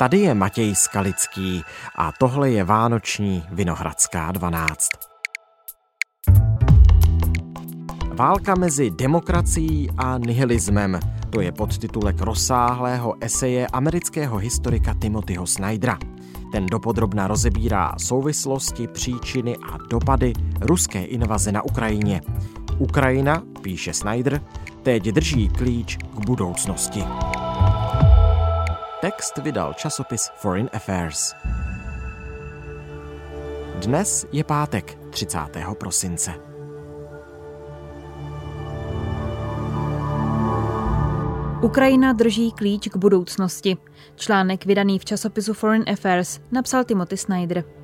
Tady je Matěj Skalický a tohle je Vánoční Vinohradská 12. Válka mezi demokracií a nihilismem. To je podtitulek rozsáhlého eseje amerického historika Timothyho Snydera. Ten dopodrobna rozebírá souvislosti, příčiny a dopady ruské invaze na Ukrajině. Ukrajina, píše Snyder, teď drží klíč k budoucnosti. Text vydal časopis Foreign Affairs. Dnes je pátek 30. prosince. Ukrajina drží klíč k budoucnosti. Článek vydaný v časopisu Foreign Affairs napsal Timothy Snyder.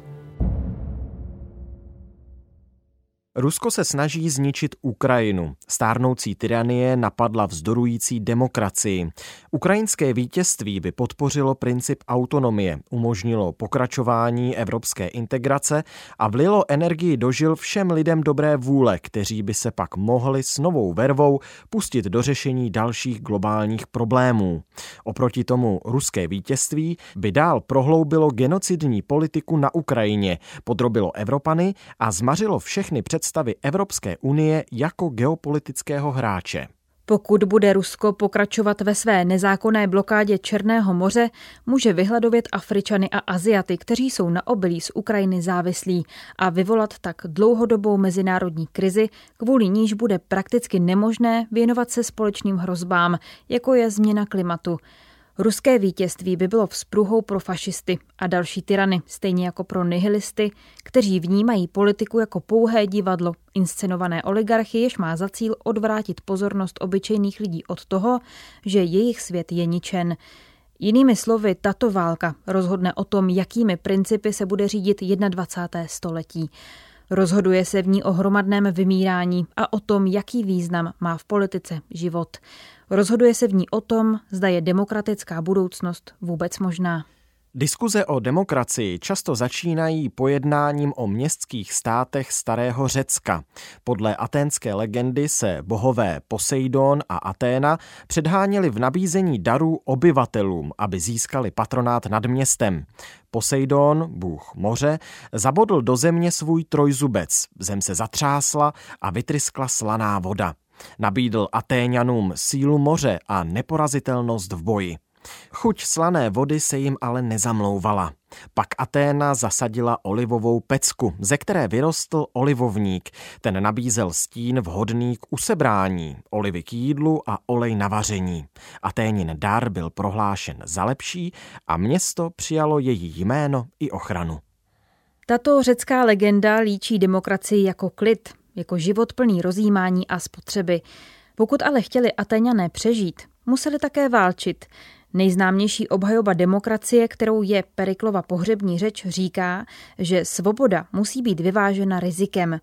Rusko se snaží zničit Ukrajinu. Stárnoucí tyranie napadla vzdorující demokracii. Ukrajinské vítězství by podpořilo princip autonomie, umožnilo pokračování evropské integrace a vlilo energii dožil všem lidem dobré vůle, kteří by se pak mohli s novou vervou pustit do řešení dalších globálních problémů. Oproti tomu ruské vítězství by dál prohloubilo genocidní politiku na Ukrajině, podrobilo Evropany a zmařilo všechny před představy Evropské unie jako geopolitického hráče. Pokud bude Rusko pokračovat ve své nezákonné blokádě Černého moře, může vyhladovět Afričany a Aziaty, kteří jsou na obilí z Ukrajiny závislí a vyvolat tak dlouhodobou mezinárodní krizi, kvůli níž bude prakticky nemožné věnovat se společným hrozbám, jako je změna klimatu. Ruské vítězství by bylo vzpruhou pro fašisty a další tyrany, stejně jako pro nihilisty, kteří vnímají politiku jako pouhé divadlo, inscenované oligarchy, jež má za cíl odvrátit pozornost obyčejných lidí od toho, že jejich svět je ničen. Jinými slovy, tato válka rozhodne o tom, jakými principy se bude řídit 21. století. Rozhoduje se v ní o hromadném vymírání a o tom, jaký význam má v politice život. Rozhoduje se v ní o tom, zda je demokratická budoucnost vůbec možná. Diskuze o demokracii často začínají pojednáním o městských státech starého Řecka. Podle aténské legendy se bohové Poseidon a Aténa předháněli v nabízení darů obyvatelům, aby získali patronát nad městem. Poseidon, bůh moře, zabodl do země svůj trojzubec. Zem se zatřásla a vytryskla slaná voda. Nabídl Atéňanům sílu moře a neporazitelnost v boji. Chuť slané vody se jim ale nezamlouvala. Pak Aténa zasadila olivovou pecku, ze které vyrostl olivovník. Ten nabízel stín vhodný k usebrání, olivy k jídlu a olej na vaření. Aténin dar byl prohlášen za lepší a město přijalo její jméno i ochranu. Tato řecká legenda líčí demokracii jako klid, jako život plný rozjímání a spotřeby. Pokud ale chtěli Ateňané přežít, museli také válčit. Nejznámější obhajoba demokracie, kterou je Periklova pohřební řeč, říká, že svoboda musí být vyvážena rizikem.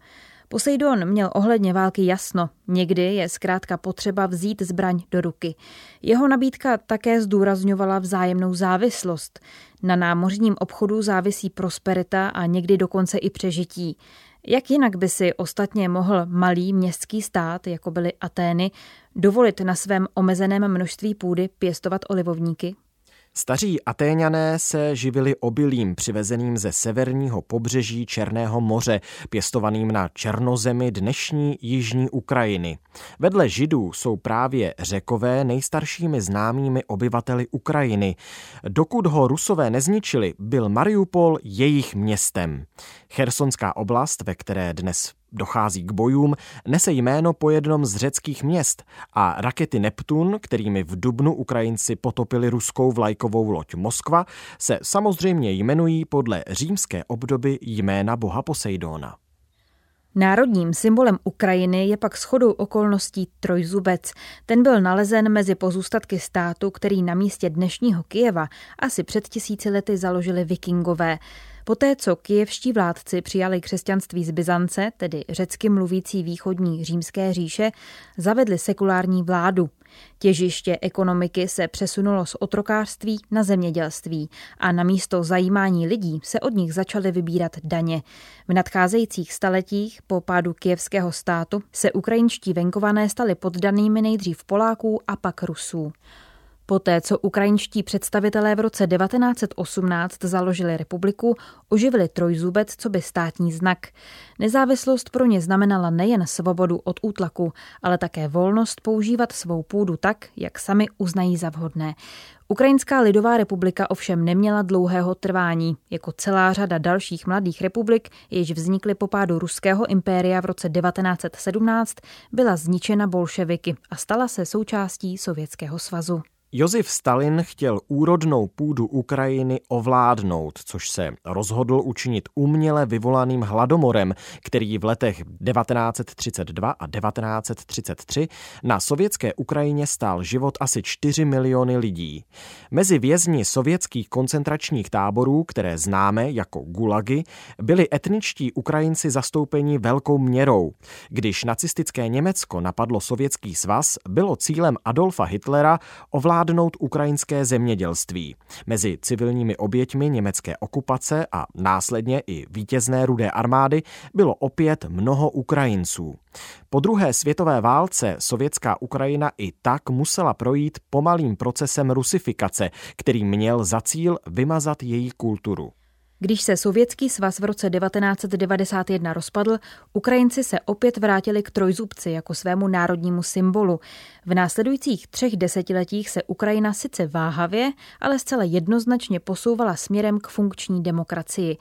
Poseidon měl ohledně války jasno. Někdy je zkrátka potřeba vzít zbraň do ruky. Jeho nabídka také zdůrazňovala vzájemnou závislost. Na námořním obchodu závisí prosperita a někdy dokonce i přežití. Jak jinak by si ostatně mohl malý městský stát, jako byly Atény, dovolit na svém omezeném množství půdy pěstovat olivovníky? Staří Atéňané se živili obilím přivezeným ze severního pobřeží Černého moře, pěstovaným na černozemi dnešní jižní Ukrajiny. Vedle Židů jsou právě řekové nejstaršími známými obyvateli Ukrajiny. Dokud ho Rusové nezničili, byl Mariupol jejich městem. Chersonská oblast, ve které dnes dochází k bojům, nese jméno po jednom z řeckých měst a rakety Neptun, kterými v Dubnu Ukrajinci potopili ruskou vlajkovou loď Moskva, se samozřejmě jmenují podle římské obdoby jména boha Poseidona. Národním symbolem Ukrajiny je pak shodou okolností trojzubec. Ten byl nalezen mezi pozůstatky státu, který na místě dnešního Kijeva asi před tisíci lety založili vikingové. Poté, co kijevští vládci přijali křesťanství z Byzance, tedy řecky mluvící východní římské říše, zavedli sekulární vládu. Těžiště ekonomiky se přesunulo z otrokářství na zemědělství a na místo zajímání lidí se od nich začaly vybírat daně. V nadcházejících staletích po pádu kijevského státu se ukrajinští venkované stali poddanými nejdřív Poláků a pak Rusů. Poté, co ukrajinští představitelé v roce 1918 založili republiku, oživili trojzubec co by státní znak. Nezávislost pro ně znamenala nejen svobodu od útlaku, ale také volnost používat svou půdu tak, jak sami uznají za vhodné. Ukrajinská lidová republika ovšem neměla dlouhého trvání. Jako celá řada dalších mladých republik, jež vznikly po pádu ruského impéria v roce 1917, byla zničena bolševiky a stala se součástí Sovětského svazu. Josif Stalin chtěl úrodnou půdu Ukrajiny ovládnout, což se rozhodl učinit uměle vyvolaným hladomorem, který v letech 1932 a 1933 na sovětské Ukrajině stál život asi 4 miliony lidí. Mezi vězni sovětských koncentračních táborů, které známe jako gulagy, byli etničtí Ukrajinci zastoupeni velkou měrou. Když nacistické Německo napadlo sovětský svaz, bylo cílem Adolfa Hitlera ovládnout ovládnout ukrajinské zemědělství. Mezi civilními oběťmi německé okupace a následně i vítězné rudé armády bylo opět mnoho Ukrajinců. Po druhé světové válce sovětská Ukrajina i tak musela projít pomalým procesem rusifikace, který měl za cíl vymazat její kulturu. Když se Sovětský svaz v roce 1991 rozpadl, Ukrajinci se opět vrátili k trojzubci jako svému národnímu symbolu. V následujících třech desetiletích se Ukrajina sice váhavě, ale zcela jednoznačně posouvala směrem k funkční demokracii.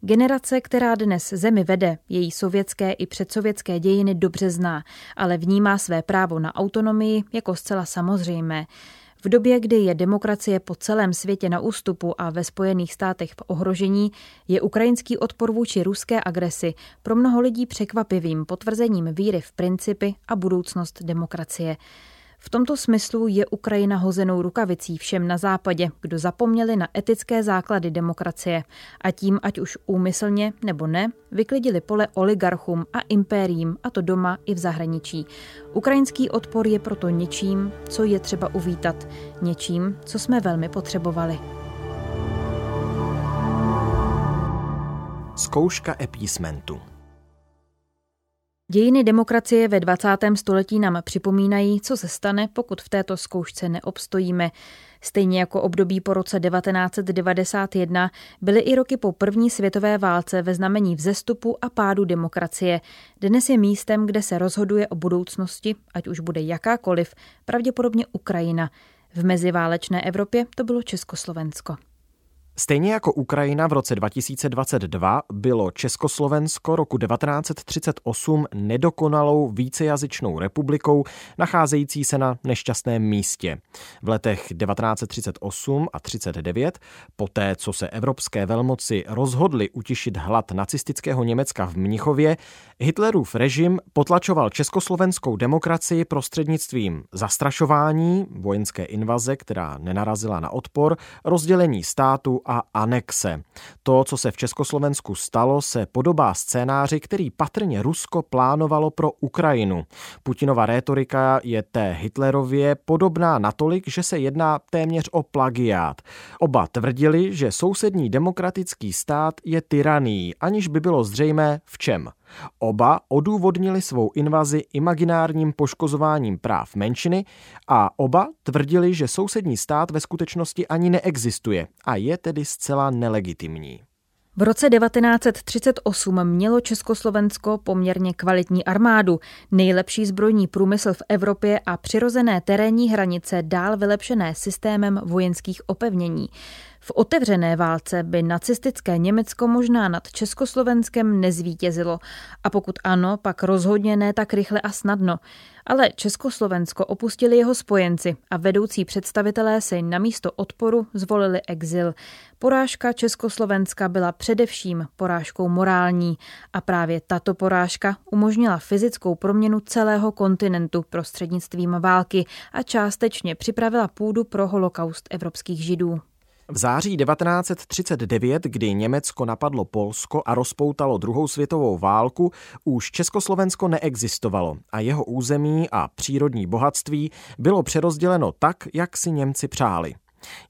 Generace, která dnes zemi vede, její sovětské i předsovětské dějiny dobře zná, ale vnímá své právo na autonomii jako zcela samozřejmé. V době, kdy je demokracie po celém světě na ústupu a ve Spojených státech v ohrožení, je ukrajinský odpor vůči ruské agresi pro mnoho lidí překvapivým potvrzením víry v principy a budoucnost demokracie. V tomto smyslu je Ukrajina hozenou rukavicí všem na západě, kdo zapomněli na etické základy demokracie a tím, ať už úmyslně nebo ne, vyklidili pole oligarchům a impériím, a to doma i v zahraničí. Ukrajinský odpor je proto něčím, co je třeba uvítat, něčím, co jsme velmi potřebovali. Zkouška epísmentu. Dějiny demokracie ve 20. století nám připomínají, co se stane, pokud v této zkoušce neobstojíme. Stejně jako období po roce 1991 byly i roky po první světové válce ve znamení vzestupu a pádu demokracie. Dnes je místem, kde se rozhoduje o budoucnosti, ať už bude jakákoliv, pravděpodobně Ukrajina. V meziválečné Evropě to bylo Československo. Stejně jako Ukrajina v roce 2022 bylo Československo roku 1938 nedokonalou vícejazyčnou republikou, nacházející se na nešťastném místě. V letech 1938 a 39, poté co se evropské velmoci rozhodly utišit hlad nacistického Německa v Mnichově, Hitlerův režim potlačoval československou demokracii prostřednictvím zastrašování, vojenské invaze, která nenarazila na odpor, rozdělení státu a anexe. To, co se v Československu stalo, se podobá scénáři, který patrně Rusko plánovalo pro Ukrajinu. Putinova rétorika je té Hitlerově podobná natolik, že se jedná téměř o plagiát. Oba tvrdili, že sousední demokratický stát je tyraný, aniž by bylo zřejmé v čem. Oba odůvodnili svou invazi imaginárním poškozováním práv menšiny a oba tvrdili, že sousední stát ve skutečnosti ani neexistuje a je tedy zcela nelegitimní. V roce 1938 mělo Československo poměrně kvalitní armádu, nejlepší zbrojní průmysl v Evropě a přirozené terénní hranice dál vylepšené systémem vojenských opevnění. V otevřené válce by nacistické Německo možná nad Československem nezvítězilo. A pokud ano, pak rozhodně ne tak rychle a snadno. Ale Československo opustili jeho spojenci a vedoucí představitelé si na místo odporu zvolili exil. Porážka Československa byla především porážkou morální a právě tato porážka umožnila fyzickou proměnu celého kontinentu prostřednictvím války a částečně připravila půdu pro holokaust evropských židů. V září 1939, kdy Německo napadlo Polsko a rozpoutalo druhou světovou válku, už Československo neexistovalo a jeho území a přírodní bohatství bylo přerozděleno tak, jak si Němci přáli.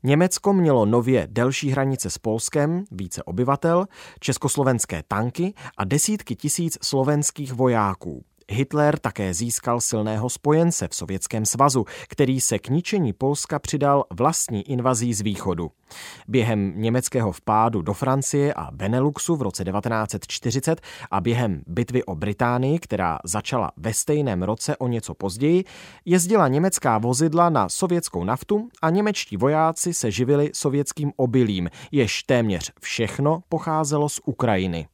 Německo mělo nově delší hranice s Polskem, více obyvatel, československé tanky a desítky tisíc slovenských vojáků. Hitler také získal silného spojence v Sovětském svazu, který se k ničení Polska přidal vlastní invazí z východu. Během německého vpádu do Francie a Beneluxu v roce 1940 a během bitvy o Británii, která začala ve stejném roce o něco později, jezdila německá vozidla na sovětskou naftu a němečtí vojáci se živili sovětským obilím, jež téměř všechno pocházelo z Ukrajiny.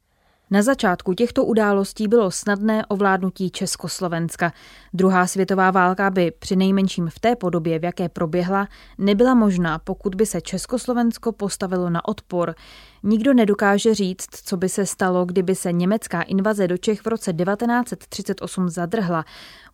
Na začátku těchto událostí bylo snadné ovládnutí Československa. Druhá světová válka by při nejmenším v té podobě, v jaké proběhla, nebyla možná, pokud by se Československo postavilo na odpor. Nikdo nedokáže říct, co by se stalo, kdyby se německá invaze do Čech v roce 1938 zadrhla.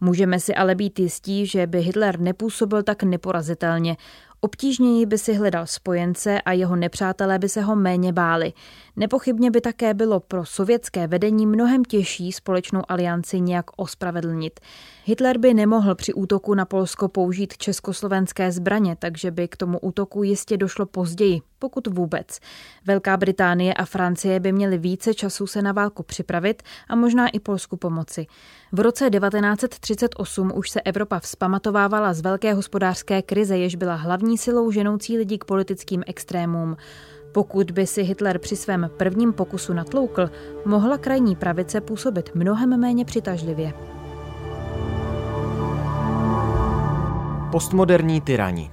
Můžeme si ale být jistí, že by Hitler nepůsobil tak neporazitelně. Obtížněji by si hledal spojence a jeho nepřátelé by se ho méně báli. Nepochybně by také bylo pro sovětské vedení mnohem těžší společnou alianci nějak ospravedlnit. Hitler by nemohl při útoku na Polsko použít československé zbraně, takže by k tomu útoku jistě došlo později, pokud vůbec. Velká Británie a Francie by měly více času se na válku připravit a možná i Polsku pomoci. V roce 1938 už se Evropa vzpamatovávala z velké hospodářské krize, jež byla hlavní silou ženoucí lidí k politickým extrémům. Pokud by si Hitler při svém prvním pokusu natloukl, mohla krajní pravice působit mnohem méně přitažlivě. Postmoderní tyrani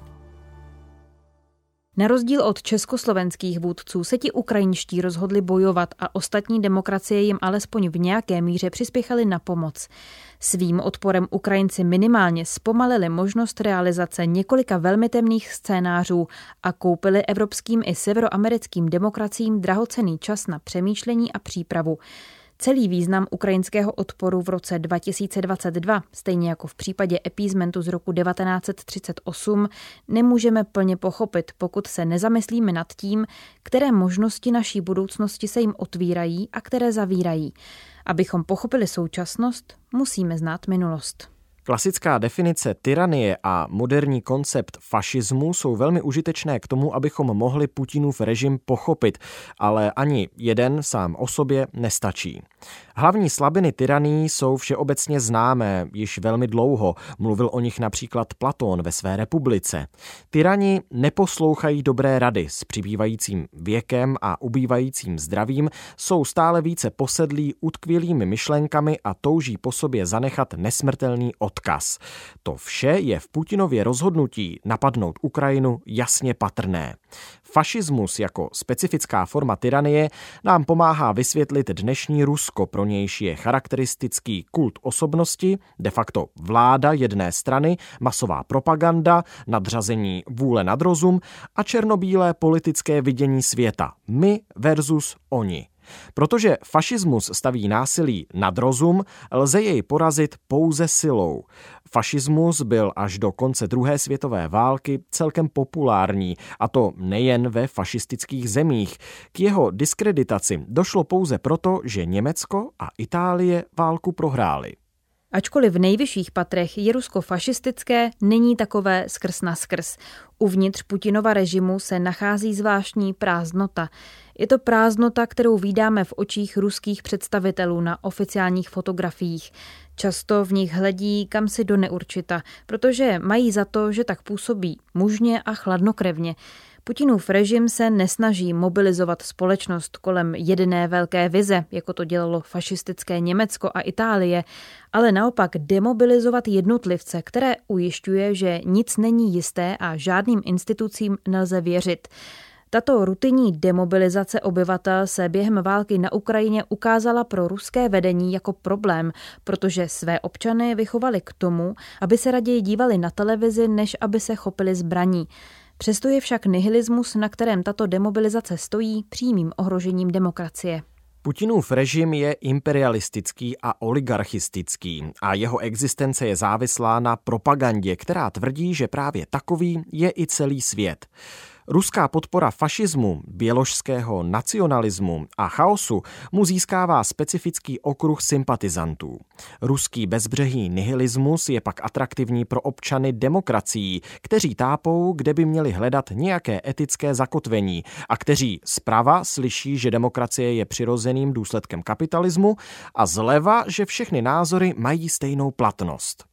na rozdíl od československých vůdců se ti ukrajinští rozhodli bojovat a ostatní demokracie jim alespoň v nějaké míře přispěchaly na pomoc. Svým odporem Ukrajinci minimálně zpomalili možnost realizace několika velmi temných scénářů a koupili evropským i severoamerickým demokraciím drahocený čas na přemýšlení a přípravu. Celý význam ukrajinského odporu v roce 2022, stejně jako v případě epízmentu z roku 1938, nemůžeme plně pochopit, pokud se nezamyslíme nad tím, které možnosti naší budoucnosti se jim otvírají a které zavírají. Abychom pochopili současnost, musíme znát minulost. Klasická definice tyranie a moderní koncept fašismu jsou velmi užitečné k tomu, abychom mohli Putinův režim pochopit, ale ani jeden sám o sobě nestačí. Hlavní slabiny tyranii jsou všeobecně známé již velmi dlouho, mluvil o nich například Platón ve své republice. Tyrani neposlouchají dobré rady s přibývajícím věkem a ubývajícím zdravím, jsou stále více posedlí utkvělými myšlenkami a touží po sobě zanechat nesmrtelný odkaz. To vše je v Putinově rozhodnutí napadnout Ukrajinu jasně patrné. Fašismus jako specifická forma tyranie nám pomáhá vysvětlit dnešní Rusko, pro nějž je charakteristický kult osobnosti, de facto vláda jedné strany, masová propaganda, nadřazení vůle nad rozum a černobílé politické vidění světa. My versus oni. Protože fašismus staví násilí nad rozum, lze jej porazit pouze silou. Fašismus byl až do konce druhé světové války celkem populární, a to nejen ve fašistických zemích. K jeho diskreditaci došlo pouze proto, že Německo a Itálie válku prohráli. Ačkoliv v nejvyšších patrech je Rusko fašistické, není takové skrz na skrz. Uvnitř Putinova režimu se nachází zvláštní prázdnota. Je to prázdnota, kterou vídáme v očích ruských představitelů na oficiálních fotografiích. Často v nich hledí kam si do neurčita, protože mají za to, že tak působí mužně a chladnokrevně. Putinův režim se nesnaží mobilizovat společnost kolem jedné velké vize, jako to dělalo fašistické Německo a Itálie, ale naopak demobilizovat jednotlivce, které ujišťuje, že nic není jisté a žádným institucím nelze věřit. Tato rutinní demobilizace obyvatel se během války na Ukrajině ukázala pro ruské vedení jako problém, protože své občany vychovali k tomu, aby se raději dívali na televizi, než aby se chopili zbraní. Přesto je však nihilismus, na kterém tato demobilizace stojí, přímým ohrožením demokracie. Putinův režim je imperialistický a oligarchistický a jeho existence je závislá na propagandě, která tvrdí, že právě takový je i celý svět. Ruská podpora fašismu, běložského nacionalismu a chaosu mu získává specifický okruh sympatizantů. Ruský bezbřehý nihilismus je pak atraktivní pro občany demokracií, kteří tápou, kde by měli hledat nějaké etické zakotvení a kteří zprava slyší, že demokracie je přirozeným důsledkem kapitalismu a zleva, že všechny názory mají stejnou platnost.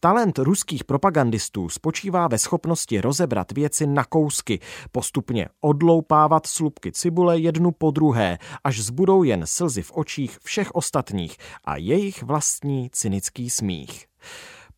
Talent ruských propagandistů spočívá ve schopnosti rozebrat věci na kousky, postupně odloupávat slupky cibule jednu po druhé, až zbudou jen slzy v očích všech ostatních a jejich vlastní cynický smích.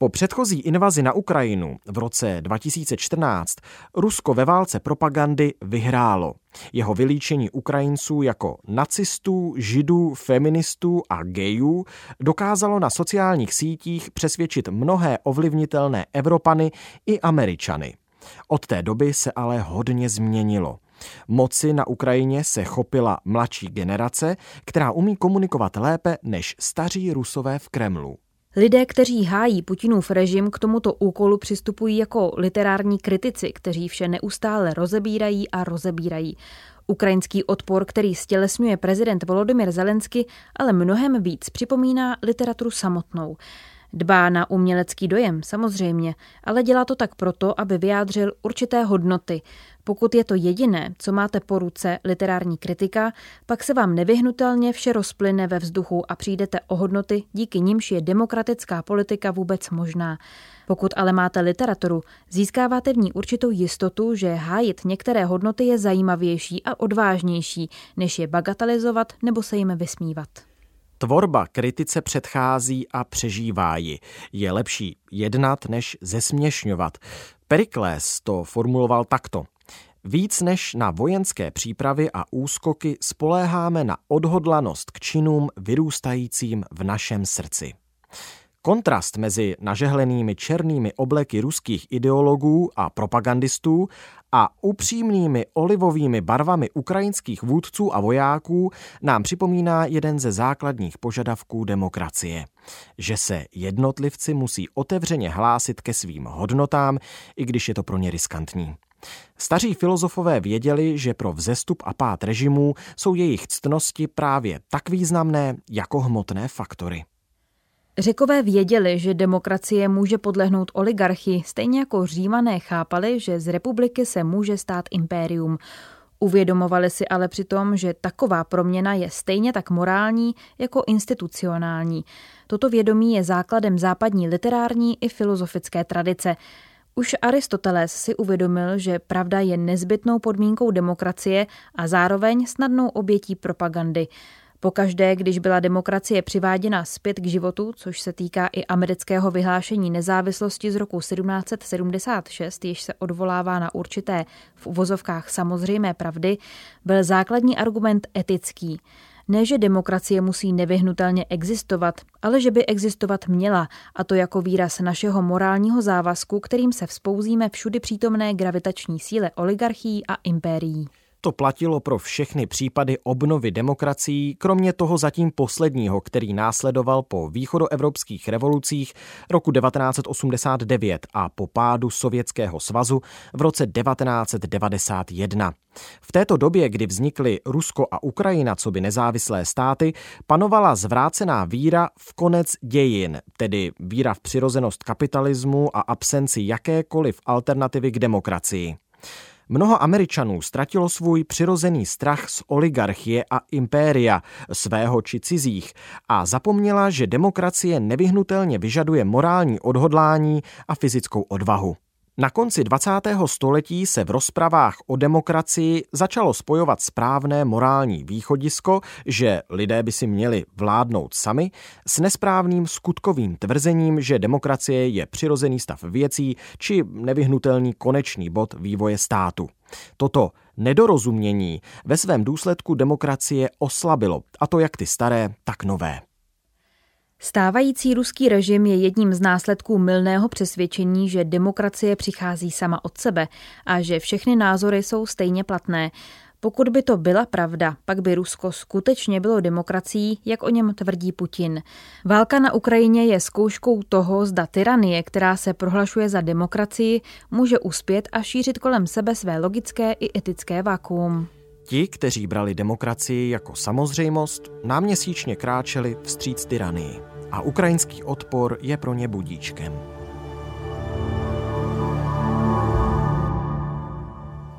Po předchozí invazi na Ukrajinu v roce 2014 Rusko ve válce propagandy vyhrálo. Jeho vylíčení Ukrajinců jako nacistů, židů, feministů a gejů dokázalo na sociálních sítích přesvědčit mnohé ovlivnitelné Evropany i Američany. Od té doby se ale hodně změnilo. Moci na Ukrajině se chopila mladší generace, která umí komunikovat lépe než staří rusové v Kremlu. Lidé, kteří hájí Putinův režim, k tomuto úkolu přistupují jako literární kritici, kteří vše neustále rozebírají a rozebírají. Ukrajinský odpor, který stělesňuje prezident Volodymyr Zelensky, ale mnohem víc připomíná literaturu samotnou. Dbá na umělecký dojem, samozřejmě, ale dělá to tak proto, aby vyjádřil určité hodnoty. Pokud je to jediné, co máte po ruce literární kritika, pak se vám nevyhnutelně vše rozplyne ve vzduchu a přijdete o hodnoty, díky nimž je demokratická politika vůbec možná. Pokud ale máte literaturu, získáváte v ní určitou jistotu, že hájit některé hodnoty je zajímavější a odvážnější, než je bagatelizovat nebo se jim vysmívat. Tvorba kritice předchází a přežívá ji. Je lepší jednat, než zesměšňovat. Periklés to formuloval takto. Víc než na vojenské přípravy a úskoky spoléháme na odhodlanost k činům vyrůstajícím v našem srdci. Kontrast mezi nažehlenými černými obleky ruských ideologů a propagandistů a upřímnými olivovými barvami ukrajinských vůdců a vojáků nám připomíná jeden ze základních požadavků demokracie. Že se jednotlivci musí otevřeně hlásit ke svým hodnotám, i když je to pro ně riskantní. Staří filozofové věděli, že pro vzestup a pád režimů jsou jejich ctnosti právě tak významné jako hmotné faktory. Řekové věděli, že demokracie může podlehnout oligarchii, stejně jako římané chápali, že z republiky se může stát impérium. Uvědomovali si ale přitom, že taková proměna je stejně tak morální jako institucionální. Toto vědomí je základem západní literární i filozofické tradice. Už Aristoteles si uvědomil, že pravda je nezbytnou podmínkou demokracie a zároveň snadnou obětí propagandy. Pokaždé, když byla demokracie přiváděna zpět k životu, což se týká i amerického vyhlášení nezávislosti z roku 1776, jež se odvolává na určité v uvozovkách samozřejmé pravdy, byl základní argument etický. Ne, že demokracie musí nevyhnutelně existovat, ale že by existovat měla, a to jako výraz našeho morálního závazku, kterým se vzpouzíme všudy přítomné gravitační síle oligarchií a impérií. To platilo pro všechny případy obnovy demokracií, kromě toho zatím posledního, který následoval po východoevropských revolucích roku 1989 a po pádu Sovětského svazu v roce 1991. V této době, kdy vznikly Rusko a Ukrajina co by nezávislé státy, panovala zvrácená víra v konec dějin, tedy víra v přirozenost kapitalismu a absenci jakékoliv alternativy k demokracii. Mnoho Američanů ztratilo svůj přirozený strach z oligarchie a impéria, svého či cizích, a zapomněla, že demokracie nevyhnutelně vyžaduje morální odhodlání a fyzickou odvahu. Na konci 20. století se v rozpravách o demokracii začalo spojovat správné morální východisko, že lidé by si měli vládnout sami, s nesprávným skutkovým tvrzením, že demokracie je přirozený stav věcí či nevyhnutelný konečný bod vývoje státu. Toto nedorozumění ve svém důsledku demokracie oslabilo, a to jak ty staré, tak nové. Stávající ruský režim je jedním z následků mylného přesvědčení, že demokracie přichází sama od sebe a že všechny názory jsou stejně platné. Pokud by to byla pravda, pak by Rusko skutečně bylo demokracií, jak o něm tvrdí Putin. Válka na Ukrajině je zkouškou toho, zda tyranie, která se prohlašuje za demokracii, může uspět a šířit kolem sebe své logické i etické vakuum. Ti, kteří brali demokracii jako samozřejmost, náměsíčně kráčeli vstříc tyranii a ukrajinský odpor je pro ně budíčkem.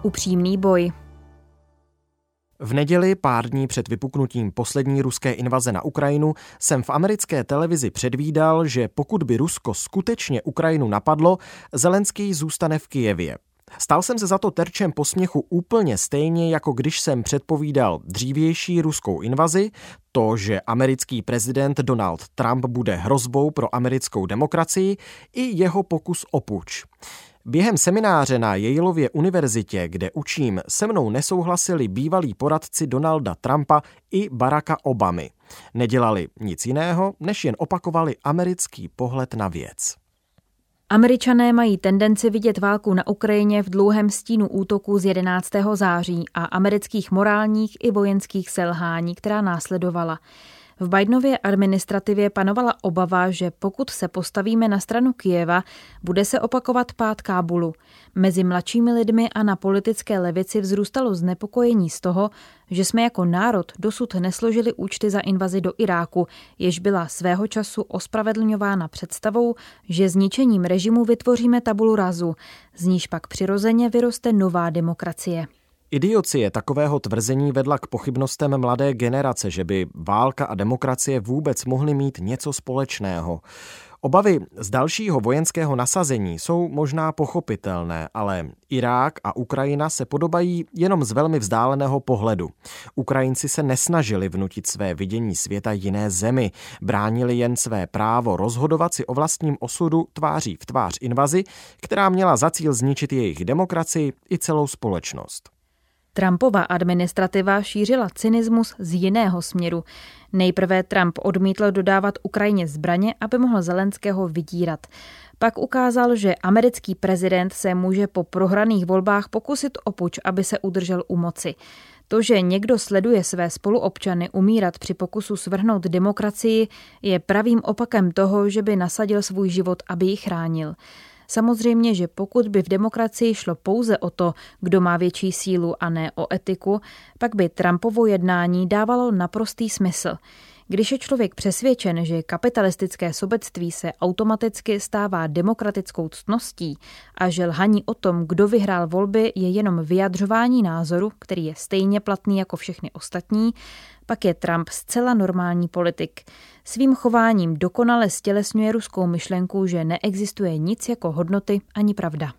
Upřímný boj. V neděli, pár dní před vypuknutím poslední ruské invaze na Ukrajinu, jsem v americké televizi předvídal, že pokud by Rusko skutečně Ukrajinu napadlo, Zelenský zůstane v Kijevě. Stal jsem se za to terčem posměchu úplně stejně, jako když jsem předpovídal dřívější ruskou invazi, to, že americký prezident Donald Trump bude hrozbou pro americkou demokracii i jeho pokus o puč. Během semináře na Yaleově univerzitě, kde učím, se mnou nesouhlasili bývalí poradci Donalda Trumpa i Baracka Obamy. Nedělali nic jiného, než jen opakovali americký pohled na věc. Američané mají tendenci vidět válku na Ukrajině v dlouhém stínu útoku z 11. září a amerických morálních i vojenských selhání, která následovala. V Bidenově administrativě panovala obava, že pokud se postavíme na stranu Kijeva, bude se opakovat pád Kábulu. Mezi mladšími lidmi a na politické levici vzrůstalo znepokojení z toho, že jsme jako národ dosud nesložili účty za invazi do Iráku, jež byla svého času ospravedlňována představou, že zničením režimu vytvoříme tabulu razu, z níž pak přirozeně vyroste nová demokracie. Idiocie takového tvrzení vedla k pochybnostem mladé generace, že by válka a demokracie vůbec mohly mít něco společného. Obavy z dalšího vojenského nasazení jsou možná pochopitelné, ale Irák a Ukrajina se podobají jenom z velmi vzdáleného pohledu. Ukrajinci se nesnažili vnutit své vidění světa jiné zemi, bránili jen své právo rozhodovat si o vlastním osudu tváří v tvář invazi, která měla za cíl zničit jejich demokracii i celou společnost. Trumpova administrativa šířila cynismus z jiného směru. Nejprve Trump odmítl dodávat Ukrajině zbraně, aby mohl Zelenského vydírat. Pak ukázal, že americký prezident se může po prohraných volbách pokusit o puč, aby se udržel u moci. To, že někdo sleduje své spoluobčany umírat při pokusu svrhnout demokracii, je pravým opakem toho, že by nasadil svůj život, aby ji chránil. Samozřejmě, že pokud by v demokracii šlo pouze o to, kdo má větší sílu a ne o etiku, pak by Trumpovo jednání dávalo naprostý smysl. Když je člověk přesvědčen, že kapitalistické sobectví se automaticky stává demokratickou ctností a že lhaní o tom, kdo vyhrál volby, je jenom vyjadřování názoru, který je stejně platný jako všechny ostatní, pak je Trump zcela normální politik. Svým chováním dokonale stělesňuje ruskou myšlenku, že neexistuje nic jako hodnoty ani pravda.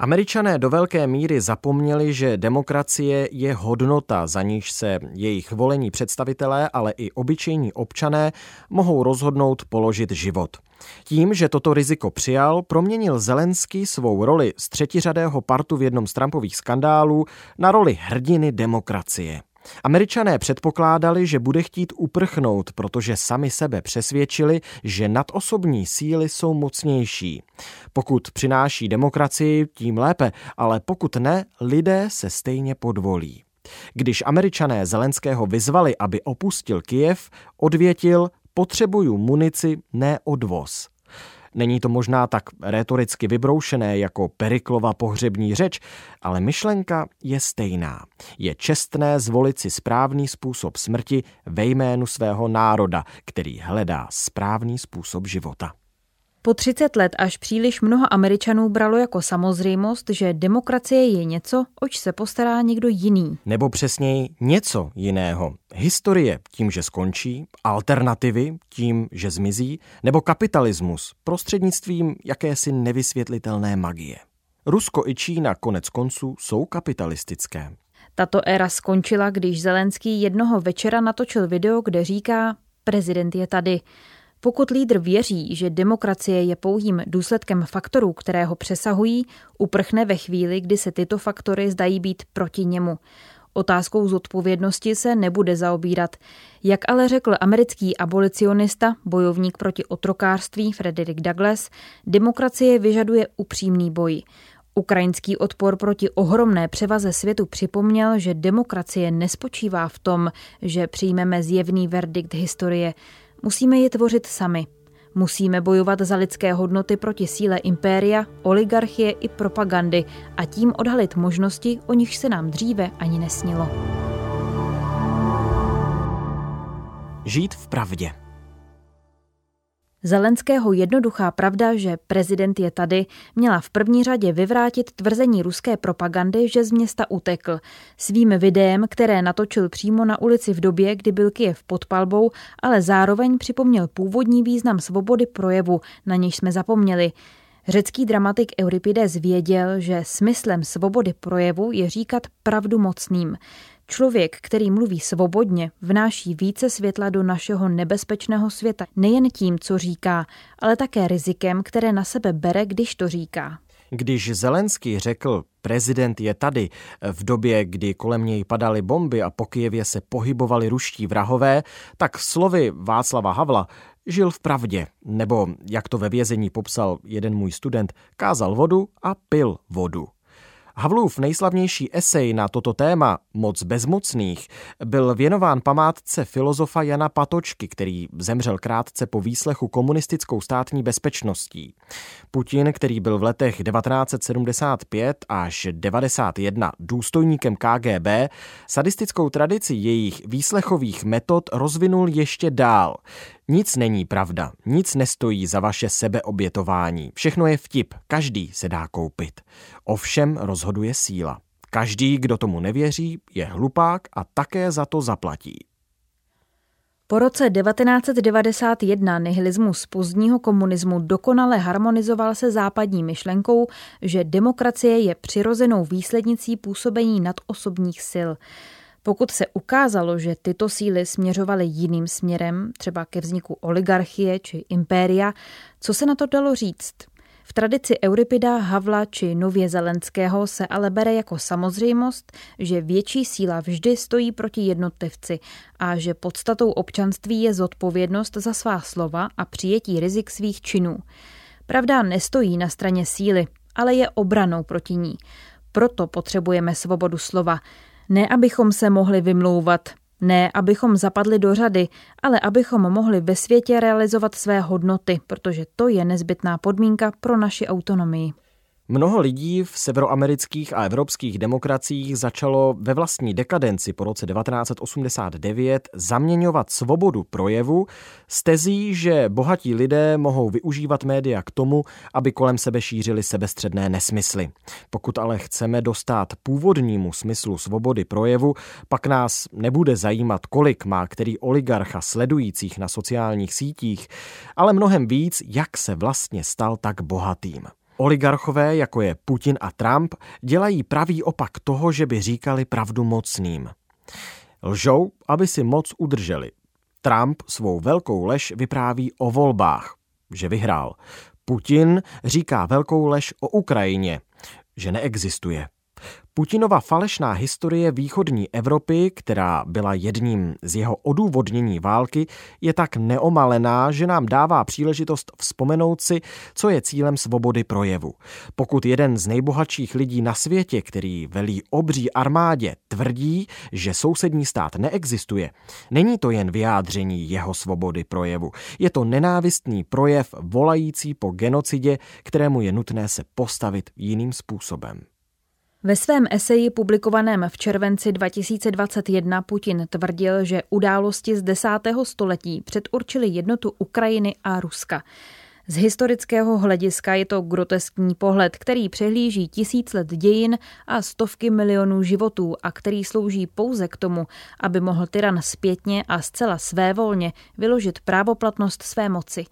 Američané do velké míry zapomněli, že demokracie je hodnota, za níž se jejich volení představitelé, ale i obyčejní občané mohou rozhodnout položit život. Tím, že toto riziko přijal, proměnil Zelenský svou roli z třetiřadého partu v jednom z Trumpových skandálů na roli hrdiny demokracie. Američané předpokládali, že bude chtít uprchnout, protože sami sebe přesvědčili, že nadosobní síly jsou mocnější. Pokud přináší demokracii, tím lépe, ale pokud ne, lidé se stejně podvolí. Když američané Zelenského vyzvali, aby opustil Kijev, odvětil, potřebuju munici, ne odvoz. Není to možná tak retoricky vybroušené jako Periklova pohřební řeč, ale myšlenka je stejná. Je čestné zvolit si správný způsob smrti ve jménu svého národa, který hledá správný způsob života. Po 30 let až příliš mnoho Američanů bralo jako samozřejmost, že demokracie je něco, oč se postará někdo jiný. Nebo přesněji něco jiného. Historie tím, že skončí, alternativy tím, že zmizí, nebo kapitalismus prostřednictvím jakési nevysvětlitelné magie. Rusko i Čína konec konců jsou kapitalistické. Tato éra skončila, když Zelenský jednoho večera natočil video, kde říká, prezident je tady. Pokud lídr věří, že demokracie je pouhým důsledkem faktorů, které ho přesahují, uprchne ve chvíli, kdy se tyto faktory zdají být proti němu. Otázkou zodpovědnosti se nebude zaobírat. Jak ale řekl americký abolicionista, bojovník proti otrokářství Frederick Douglass, demokracie vyžaduje upřímný boj. Ukrajinský odpor proti ohromné převaze světu připomněl, že demokracie nespočívá v tom, že přijmeme zjevný verdikt historie. Musíme ji tvořit sami. Musíme bojovat za lidské hodnoty proti síle impéria, oligarchie i propagandy a tím odhalit možnosti, o nichž se nám dříve ani nesnilo. Žít v pravdě. Zelenského jednoduchá pravda, že prezident je tady, měla v první řadě vyvrátit tvrzení ruské propagandy, že z města utekl. Svým videem, které natočil přímo na ulici v době, kdy byl Kyjev pod palbou, ale zároveň připomněl původní význam svobody projevu, na nějž jsme zapomněli. Řecký dramatik Euripides věděl, že smyslem svobody projevu je říkat pravdu mocným. Člověk, který mluví svobodně, vnáší více světla do našeho nebezpečného světa nejen tím, co říká, ale také rizikem, které na sebe bere, když to říká. Když Zelenský řekl, prezident je tady, v době, kdy kolem něj padaly bomby a po Kijevě se pohybovali ruští vrahové, tak slovy Václava Havla žil v pravdě, nebo, jak to ve vězení popsal jeden můj student, kázal vodu a pil vodu. Havlův nejslavnější esej na toto téma, Moc bezmocných, byl věnován památce filozofa Jana Patočky, který zemřel krátce po výslechu komunistickou státní bezpečností. Putin, který byl v letech 1975 až 91 důstojníkem KGB, sadistickou tradici jejich výslechových metod rozvinul ještě dál. Nic není pravda, nic nestojí za vaše sebeobětování. Všechno je vtip, každý se dá koupit. Ovšem rozhoduje síla. Každý, kdo tomu nevěří, je hlupák a také za to zaplatí. Po roce 1991 nihilismus pozdního komunismu dokonale harmonizoval se západní myšlenkou, že demokracie je přirozenou výslednicí působení nadosobních sil. Pokud se ukázalo, že tyto síly směřovaly jiným směrem, třeba ke vzniku oligarchie či impéria, co se na to dalo říct? V tradici Euripida, Havla či Nově Zelenského se ale bere jako samozřejmost, že větší síla vždy stojí proti jednotlivci a že podstatou občanství je zodpovědnost za svá slova a přijetí rizik svých činů. Pravda nestojí na straně síly, ale je obranou proti ní. Proto potřebujeme svobodu slova, ne abychom se mohli vymlouvat, ne abychom zapadli do řady, ale abychom mohli ve světě realizovat své hodnoty, protože to je nezbytná podmínka pro naši autonomii. Mnoho lidí v severoamerických a evropských demokraciích začalo ve vlastní dekadenci po roce 1989 zaměňovat svobodu projevu s tezí, že bohatí lidé mohou využívat média k tomu, aby kolem sebe šířili sebestředné nesmysly. Pokud ale chceme dostat původnímu smyslu svobody projevu, pak nás nebude zajímat, kolik má který oligarcha sledujících na sociálních sítích, ale mnohem víc, jak se vlastně stal tak bohatým. Oligarchové, jako je Putin a Trump, dělají pravý opak toho, že by říkali pravdu mocným. Lžou, aby si moc udrželi. Trump svou velkou lež vypráví o volbách, že vyhrál. Putin říká velkou lež o Ukrajině, že neexistuje. Putinova falešná historie východní Evropy, která byla jedním z jeho odůvodnění války, je tak neomalená, že nám dává příležitost vzpomenout si, co je cílem svobody projevu. Pokud jeden z nejbohatších lidí na světě, který velí obří armádě, tvrdí, že sousední stát neexistuje, není to jen vyjádření jeho svobody projevu. Je to nenávistný projev volající po genocidě, kterému je nutné se postavit jiným způsobem. Ve svém eseji publikovaném v červenci 2021 Putin tvrdil, že události z desátého století předurčily jednotu Ukrajiny a Ruska. Z historického hlediska je to groteskní pohled, který přehlíží tisíc let dějin a stovky milionů životů a který slouží pouze k tomu, aby mohl tyran zpětně a zcela svévolně vyložit právoplatnost své moci.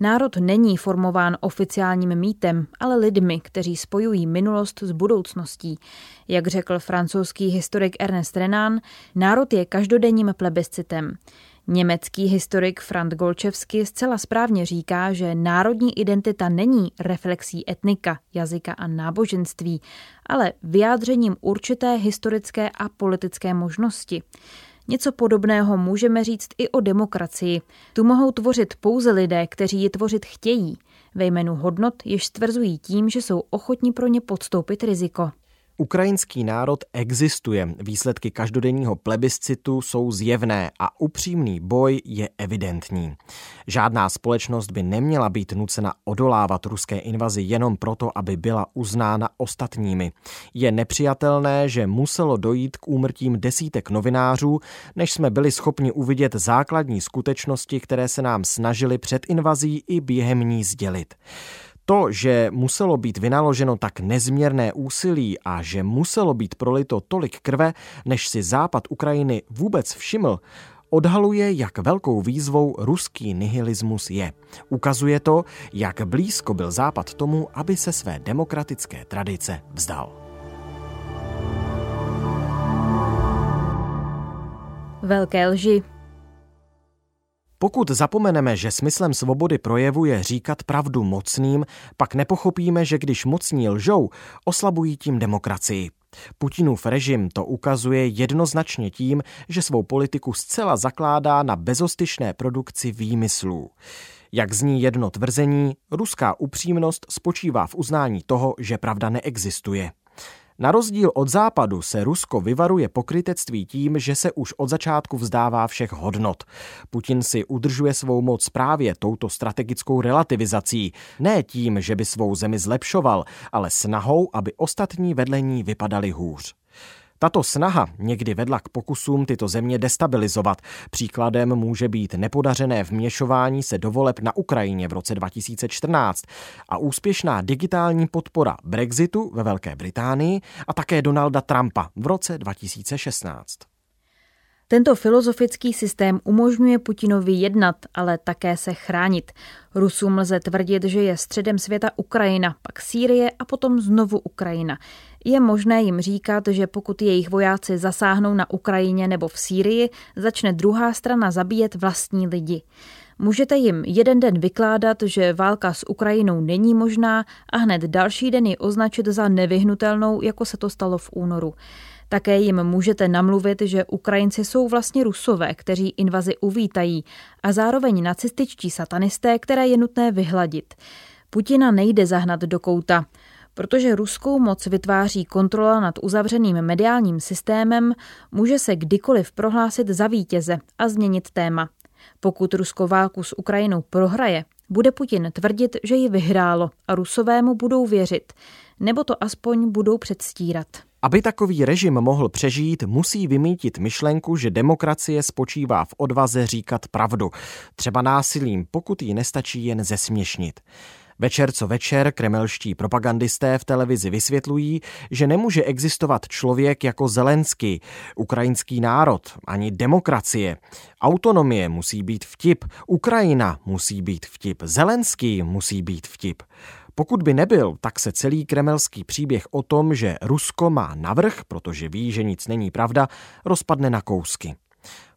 Národ není formován oficiálním mýtem, ale lidmi, kteří spojují minulost s budoucností. Jak řekl francouzský historik Ernest Renan, národ je každodenním plebiscitem. Německý historik Franz Golčevsky zcela správně říká, že národní identita není reflexí etnika, jazyka a náboženství, ale vyjádřením určité historické a politické možnosti. Něco podobného můžeme říct i o demokracii. Tu mohou tvořit pouze lidé, kteří ji tvořit chtějí, ve jménu hodnot, jež stvrzují tím, že jsou ochotní pro ně podstoupit riziko. Ukrajinský národ existuje, výsledky každodenního plebiscitu jsou zjevné a upřímný boj je evidentní. Žádná společnost by neměla být nucena odolávat ruské invazi jenom proto, aby byla uznána ostatními. Je nepřijatelné, že muselo dojít k úmrtím desítek novinářů, než jsme byli schopni uvidět základní skutečnosti, které se nám snažili před invazí i během ní sdělit. To, že muselo být vynaloženo tak nezměrné úsilí a že muselo být prolito tolik krve, než si západ Ukrajiny vůbec všiml, odhaluje, jak velkou výzvou ruský nihilismus je. Ukazuje to, jak blízko byl Západ tomu, aby se své demokratické tradice vzdal. Velké lži pokud zapomeneme, že smyslem svobody projevu je říkat pravdu mocným, pak nepochopíme, že když mocní lžou, oslabují tím demokracii. Putinův režim to ukazuje jednoznačně tím, že svou politiku zcela zakládá na bezostyšné produkci výmyslů. Jak zní jedno tvrzení, ruská upřímnost spočívá v uznání toho, že pravda neexistuje. Na rozdíl od západu se Rusko vyvaruje pokrytectví tím, že se už od začátku vzdává všech hodnot. Putin si udržuje svou moc právě touto strategickou relativizací, ne tím, že by svou zemi zlepšoval, ale snahou, aby ostatní vedlení vypadali hůř. Tato snaha někdy vedla k pokusům tyto země destabilizovat. Příkladem může být nepodařené vměšování se do voleb na Ukrajině v roce 2014 a úspěšná digitální podpora Brexitu ve Velké Británii a také Donalda Trumpa v roce 2016. Tento filozofický systém umožňuje Putinovi jednat, ale také se chránit. Rusům lze tvrdit, že je středem světa Ukrajina, pak Sýrie a potom znovu Ukrajina. Je možné jim říkat, že pokud jejich vojáci zasáhnou na Ukrajině nebo v Sýrii, začne druhá strana zabíjet vlastní lidi. Můžete jim jeden den vykládat, že válka s Ukrajinou není možná a hned další den ji označit za nevyhnutelnou, jako se to stalo v únoru. Také jim můžete namluvit, že Ukrajinci jsou vlastně rusové, kteří invazi uvítají a zároveň nacističtí satanisté, které je nutné vyhladit. Putina nejde zahnat do kouta. Protože ruskou moc vytváří kontrola nad uzavřeným mediálním systémem, může se kdykoliv prohlásit za vítěze a změnit téma. Pokud Rusko válku s Ukrajinou prohraje, bude Putin tvrdit, že ji vyhrálo a Rusovému budou věřit, nebo to aspoň budou předstírat. Aby takový režim mohl přežít, musí vymítit myšlenku, že demokracie spočívá v odvaze říkat pravdu, třeba násilím, pokud ji nestačí jen zesměšnit. Večer co večer kremelští propagandisté v televizi vysvětlují, že nemůže existovat člověk jako Zelenský, ukrajinský národ, ani demokracie. Autonomie musí být vtip, Ukrajina musí být vtip, Zelenský musí být vtip. Pokud by nebyl, tak se celý kremelský příběh o tom, že Rusko má navrh, protože ví, že nic není pravda, rozpadne na kousky.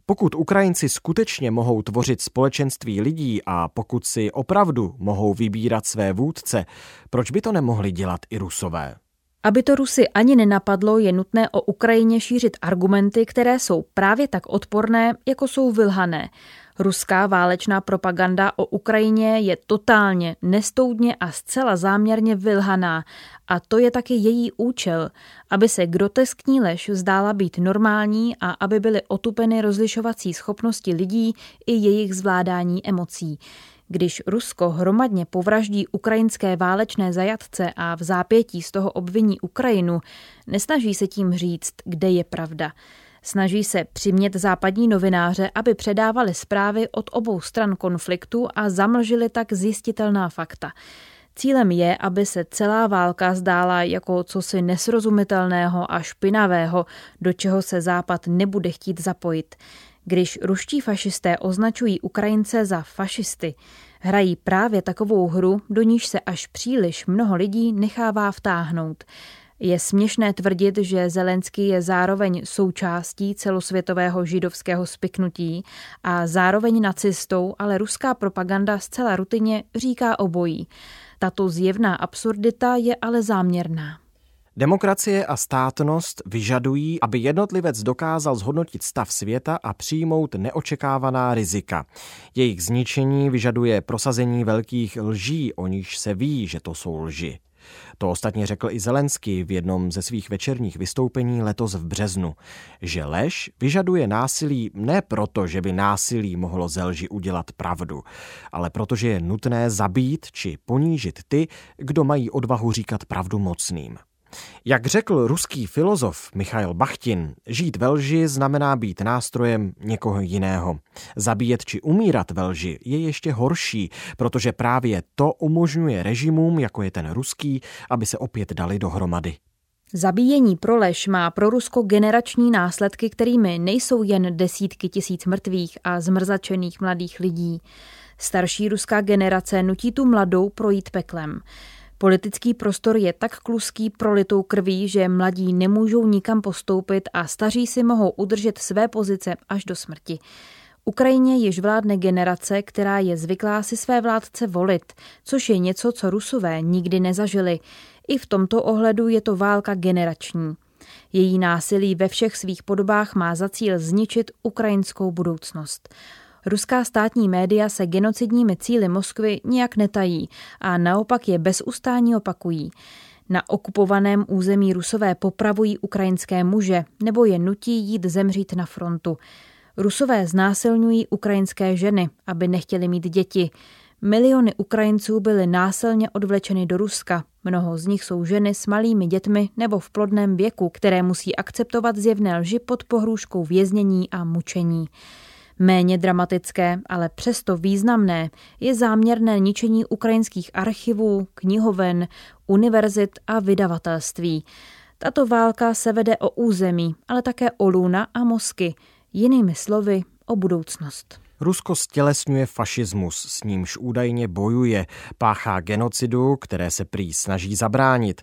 Pokud Ukrajinci skutečně mohou tvořit společenství lidí a pokud si opravdu mohou vybírat své vůdce, proč by to nemohli dělat i Rusové? Aby to Rusy ani nenapadlo, je nutné o Ukrajině šířit argumenty, které jsou právě tak odporné, jako jsou vylhané. Ruská válečná propaganda o Ukrajině je totálně, nestoudně a zcela záměrně vylhaná a to je taky její účel, aby se groteskní lež zdála být normální a aby byly otupeny rozlišovací schopnosti lidí i jejich zvládání emocí. Když Rusko hromadně povraždí ukrajinské válečné zajatce a v zápětí z toho obviní Ukrajinu, nesnaží se tím říct, kde je pravda. Snaží se přimět západní novináře, aby předávali zprávy od obou stran konfliktu a zamlžili tak zjistitelná fakta. Cílem je, aby se celá válka zdála jako cosi nesrozumitelného a špinavého, do čeho se Západ nebude chtít zapojit. Když ruští fašisté označují Ukrajince za fašisty, hrají právě takovou hru, do níž se až příliš mnoho lidí nechává vtáhnout. Je směšné tvrdit, že Zelenský je zároveň součástí celosvětového židovského spiknutí a zároveň nacistou, ale ruská propaganda zcela rutině říká obojí. Tato zjevná absurdita je ale záměrná. Demokracie a státnost vyžadují, aby jednotlivec dokázal zhodnotit stav světa a přijmout neočekávaná rizika. Jejich zničení vyžaduje prosazení velkých lží, o níž se ví, že to jsou lži. To ostatně řekl i Zelensky v jednom ze svých večerních vystoupení letos v březnu, že lež vyžaduje násilí ne proto, že by násilí mohlo ze lži udělat pravdu, ale protože je nutné zabít či ponížit ty, kdo mají odvahu říkat pravdu mocným. Jak řekl ruský filozof Michail Bachtin, žít ve lži znamená být nástrojem někoho jiného. Zabíjet či umírat ve lži je ještě horší, protože právě to umožňuje režimům, jako je ten ruský, aby se opět dali dohromady. Zabíjení pro lež má pro Rusko generační následky, kterými nejsou jen desítky tisíc mrtvých a zmrzačených mladých lidí. Starší ruská generace nutí tu mladou projít peklem. Politický prostor je tak kluský prolitou krví, že mladí nemůžou nikam postoupit a staří si mohou udržet své pozice až do smrti. Ukrajině již vládne generace, která je zvyklá si své vládce volit, což je něco, co Rusové nikdy nezažili. I v tomto ohledu je to válka generační. Její násilí ve všech svých podobách má za cíl zničit ukrajinskou budoucnost. Ruská státní média se genocidními cíly Moskvy nijak netají a naopak je bez ustání opakují. Na okupovaném území Rusové popravují ukrajinské muže nebo je nutí jít zemřít na frontu. Rusové znásilňují ukrajinské ženy, aby nechtěli mít děti. Miliony Ukrajinců byly násilně odvlečeny do Ruska. Mnoho z nich jsou ženy s malými dětmi nebo v plodném věku, které musí akceptovat zjevné lži pod pohrůžkou věznění a mučení. Méně dramatické, ale přesto významné je záměrné ničení ukrajinských archivů, knihoven, univerzit a vydavatelství. Tato válka se vede o území, ale také o Luna a Mosky, jinými slovy o budoucnost. Rusko stělesňuje fašismus, s nímž údajně bojuje, páchá genocidu, které se prý snaží zabránit.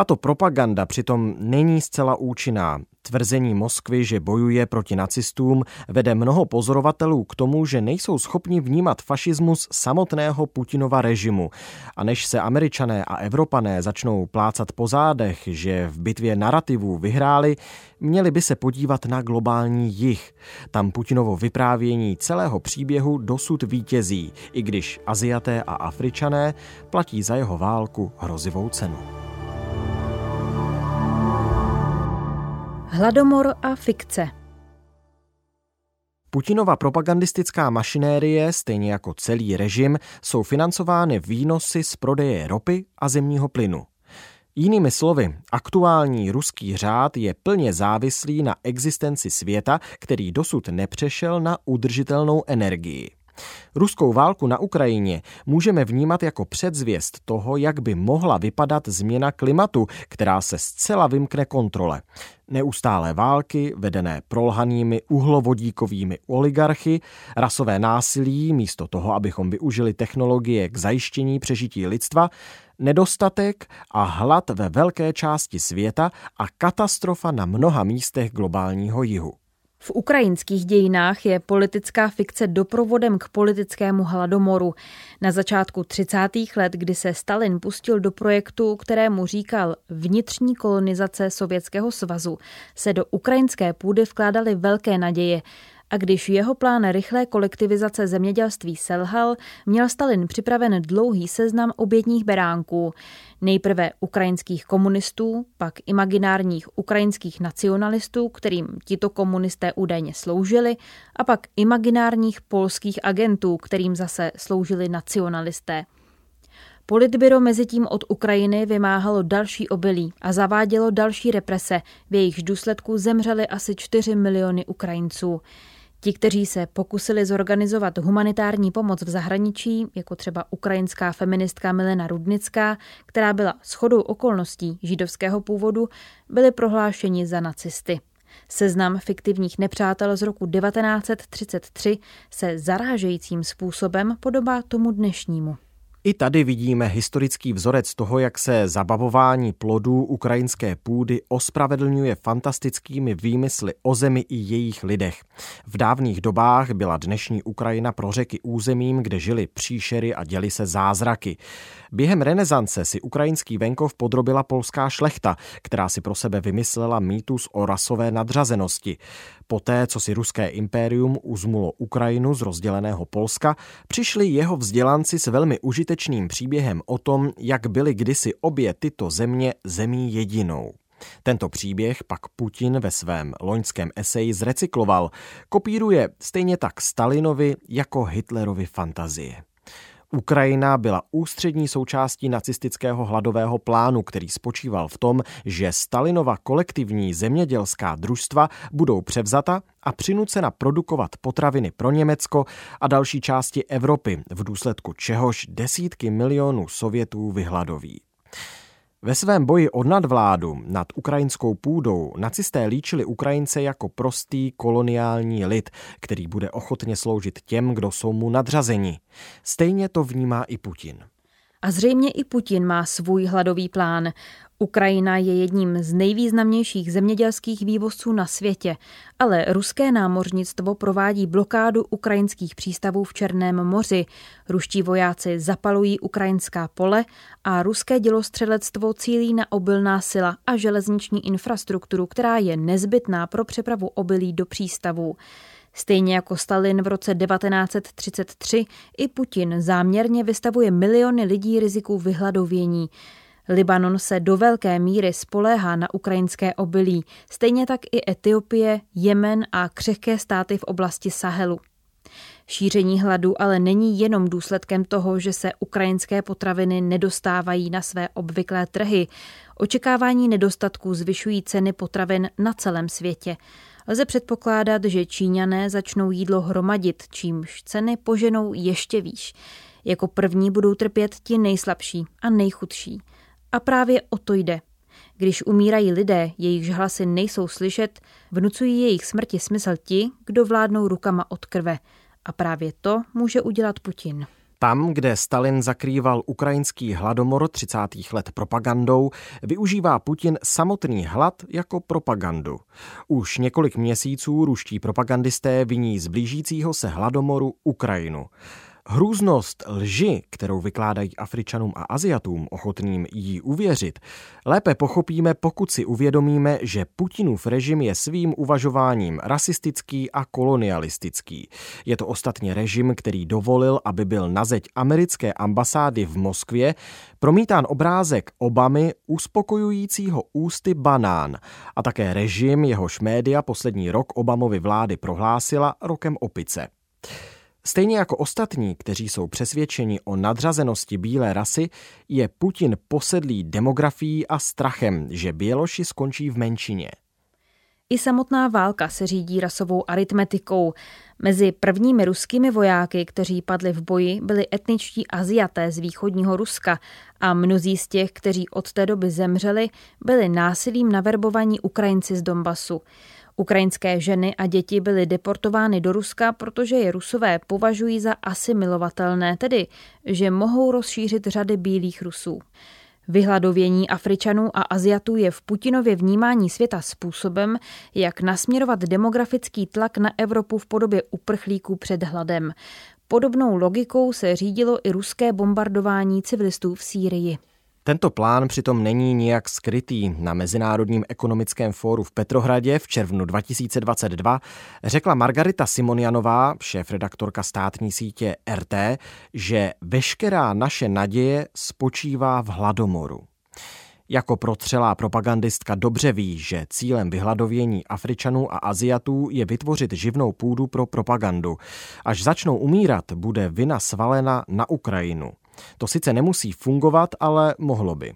Tato propaganda přitom není zcela účinná. Tvrzení Moskvy, že bojuje proti nacistům, vede mnoho pozorovatelů k tomu, že nejsou schopni vnímat fašismus samotného Putinova režimu. A než se američané a evropané začnou plácat po zádech, že v bitvě narrativů vyhráli, měli by se podívat na globální jih. Tam Putinovo vyprávění celého příběhu dosud vítězí, i když Aziaté a Afričané platí za jeho válku hrozivou cenu. Hladomor a fikce Putinova propagandistická mašinérie, stejně jako celý režim, jsou financovány výnosy z prodeje ropy a zemního plynu. Jinými slovy, aktuální ruský řád je plně závislý na existenci světa, který dosud nepřešel na udržitelnou energii. Ruskou válku na Ukrajině můžeme vnímat jako předzvěst toho, jak by mohla vypadat změna klimatu, která se zcela vymkne kontrole. Neustálé války, vedené prolhanými uhlovodíkovými oligarchy, rasové násilí místo toho, abychom využili technologie k zajištění přežití lidstva, nedostatek a hlad ve velké části světa a katastrofa na mnoha místech globálního jihu. V ukrajinských dějinách je politická fikce doprovodem k politickému hladomoru. Na začátku 30. let, kdy se Stalin pustil do projektu, kterému říkal vnitřní kolonizace Sovětského svazu, se do ukrajinské půdy vkládaly velké naděje a když jeho plán rychlé kolektivizace zemědělství selhal, měl Stalin připraven dlouhý seznam obětních beránků. Nejprve ukrajinských komunistů, pak imaginárních ukrajinských nacionalistů, kterým tito komunisté údajně sloužili, a pak imaginárních polských agentů, kterým zase sloužili nacionalisté. Politbyro mezi tím od Ukrajiny vymáhalo další obilí a zavádělo další represe, v jejichž důsledku zemřeli asi 4 miliony Ukrajinců. Ti, kteří se pokusili zorganizovat humanitární pomoc v zahraničí, jako třeba ukrajinská feministka Milena Rudnická, která byla shodou okolností židovského původu, byli prohlášeni za nacisty. Seznam fiktivních nepřátel z roku 1933 se zarážejícím způsobem podobá tomu dnešnímu. I tady vidíme historický vzorec toho, jak se zabavování plodů ukrajinské půdy ospravedlňuje fantastickými výmysly o zemi i jejich lidech. V dávných dobách byla dnešní Ukrajina pro řeky územím, kde žili příšery a děli se zázraky. Během renesance si ukrajinský venkov podrobila polská šlechta, která si pro sebe vymyslela mýtus o rasové nadřazenosti. Poté, co si ruské impérium uzmulo Ukrajinu z rozděleného Polska, přišli jeho vzdělanci s velmi užitečným příběhem o tom, jak byly kdysi obě tyto země zemí jedinou. Tento příběh pak Putin ve svém loňském eseji zrecykloval. Kopíruje stejně tak Stalinovi jako Hitlerovi fantazie. Ukrajina byla ústřední součástí nacistického hladového plánu, který spočíval v tom, že Stalinova kolektivní zemědělská družstva budou převzata a přinucena produkovat potraviny pro Německo a další části Evropy, v důsledku čehož desítky milionů Sovětů vyhladoví. Ve svém boji o nadvládu nad ukrajinskou půdou nacisté líčili Ukrajince jako prostý koloniální lid, který bude ochotně sloužit těm, kdo jsou mu nadřazeni. Stejně to vnímá i Putin. A zřejmě i Putin má svůj hladový plán. Ukrajina je jedním z nejvýznamnějších zemědělských vývozců na světě, ale ruské námořnictvo provádí blokádu ukrajinských přístavů v Černém moři. Ruští vojáci zapalují ukrajinská pole a ruské dělostřelectvo cílí na obilná sila a železniční infrastrukturu, která je nezbytná pro přepravu obilí do přístavů. Stejně jako Stalin v roce 1933, i Putin záměrně vystavuje miliony lidí riziku vyhladovění. Libanon se do velké míry spoléhá na ukrajinské obilí, stejně tak i Etiopie, Jemen a křehké státy v oblasti Sahelu. Šíření hladu ale není jenom důsledkem toho, že se ukrajinské potraviny nedostávají na své obvyklé trhy. Očekávání nedostatků zvyšují ceny potravin na celém světě. Lze předpokládat, že Číňané začnou jídlo hromadit, čímž ceny poženou ještě výš. Jako první budou trpět ti nejslabší a nejchudší. A právě o to jde. Když umírají lidé, jejichž hlasy nejsou slyšet, vnucují jejich smrti smysl ti, kdo vládnou rukama od krve. A právě to může udělat Putin. Tam, kde Stalin zakrýval ukrajinský hladomor 30. let propagandou, využívá Putin samotný hlad jako propagandu. Už několik měsíců ruští propagandisté viní z blížícího se hladomoru Ukrajinu. Hrůznost lži, kterou vykládají Afričanům a Aziatům ochotným jí uvěřit, lépe pochopíme, pokud si uvědomíme, že Putinův režim je svým uvažováním rasistický a kolonialistický. Je to ostatně režim, který dovolil, aby byl na zeď americké ambasády v Moskvě promítán obrázek Obamy uspokojujícího ústy banán a také režim, jehož média poslední rok Obamovy vlády prohlásila rokem opice. Stejně jako ostatní, kteří jsou přesvědčeni o nadřazenosti bílé rasy, je Putin posedlý demografií a strachem, že Běloši skončí v menšině. I samotná válka se řídí rasovou aritmetikou. Mezi prvními ruskými vojáky, kteří padli v boji, byli etničtí Aziaté z východního Ruska a mnozí z těch, kteří od té doby zemřeli, byli násilím naverbovaní Ukrajinci z Donbasu. Ukrajinské ženy a děti byly deportovány do Ruska, protože je Rusové považují za asimilovatelné, tedy že mohou rozšířit řady bílých Rusů. Vyhladovění Afričanů a Aziatů je v Putinově vnímání světa způsobem, jak nasměrovat demografický tlak na Evropu v podobě uprchlíků před hladem. Podobnou logikou se řídilo i ruské bombardování civilistů v Sýrii. Tento plán přitom není nijak skrytý. Na Mezinárodním ekonomickém fóru v Petrohradě v červnu 2022 řekla Margarita Simonianová, šéf-redaktorka státní sítě RT, že veškerá naše naděje spočívá v hladomoru. Jako protřelá propagandistka dobře ví, že cílem vyhladovění Afričanů a Aziatů je vytvořit živnou půdu pro propagandu. Až začnou umírat, bude vina svalena na Ukrajinu. To sice nemusí fungovat, ale mohlo by.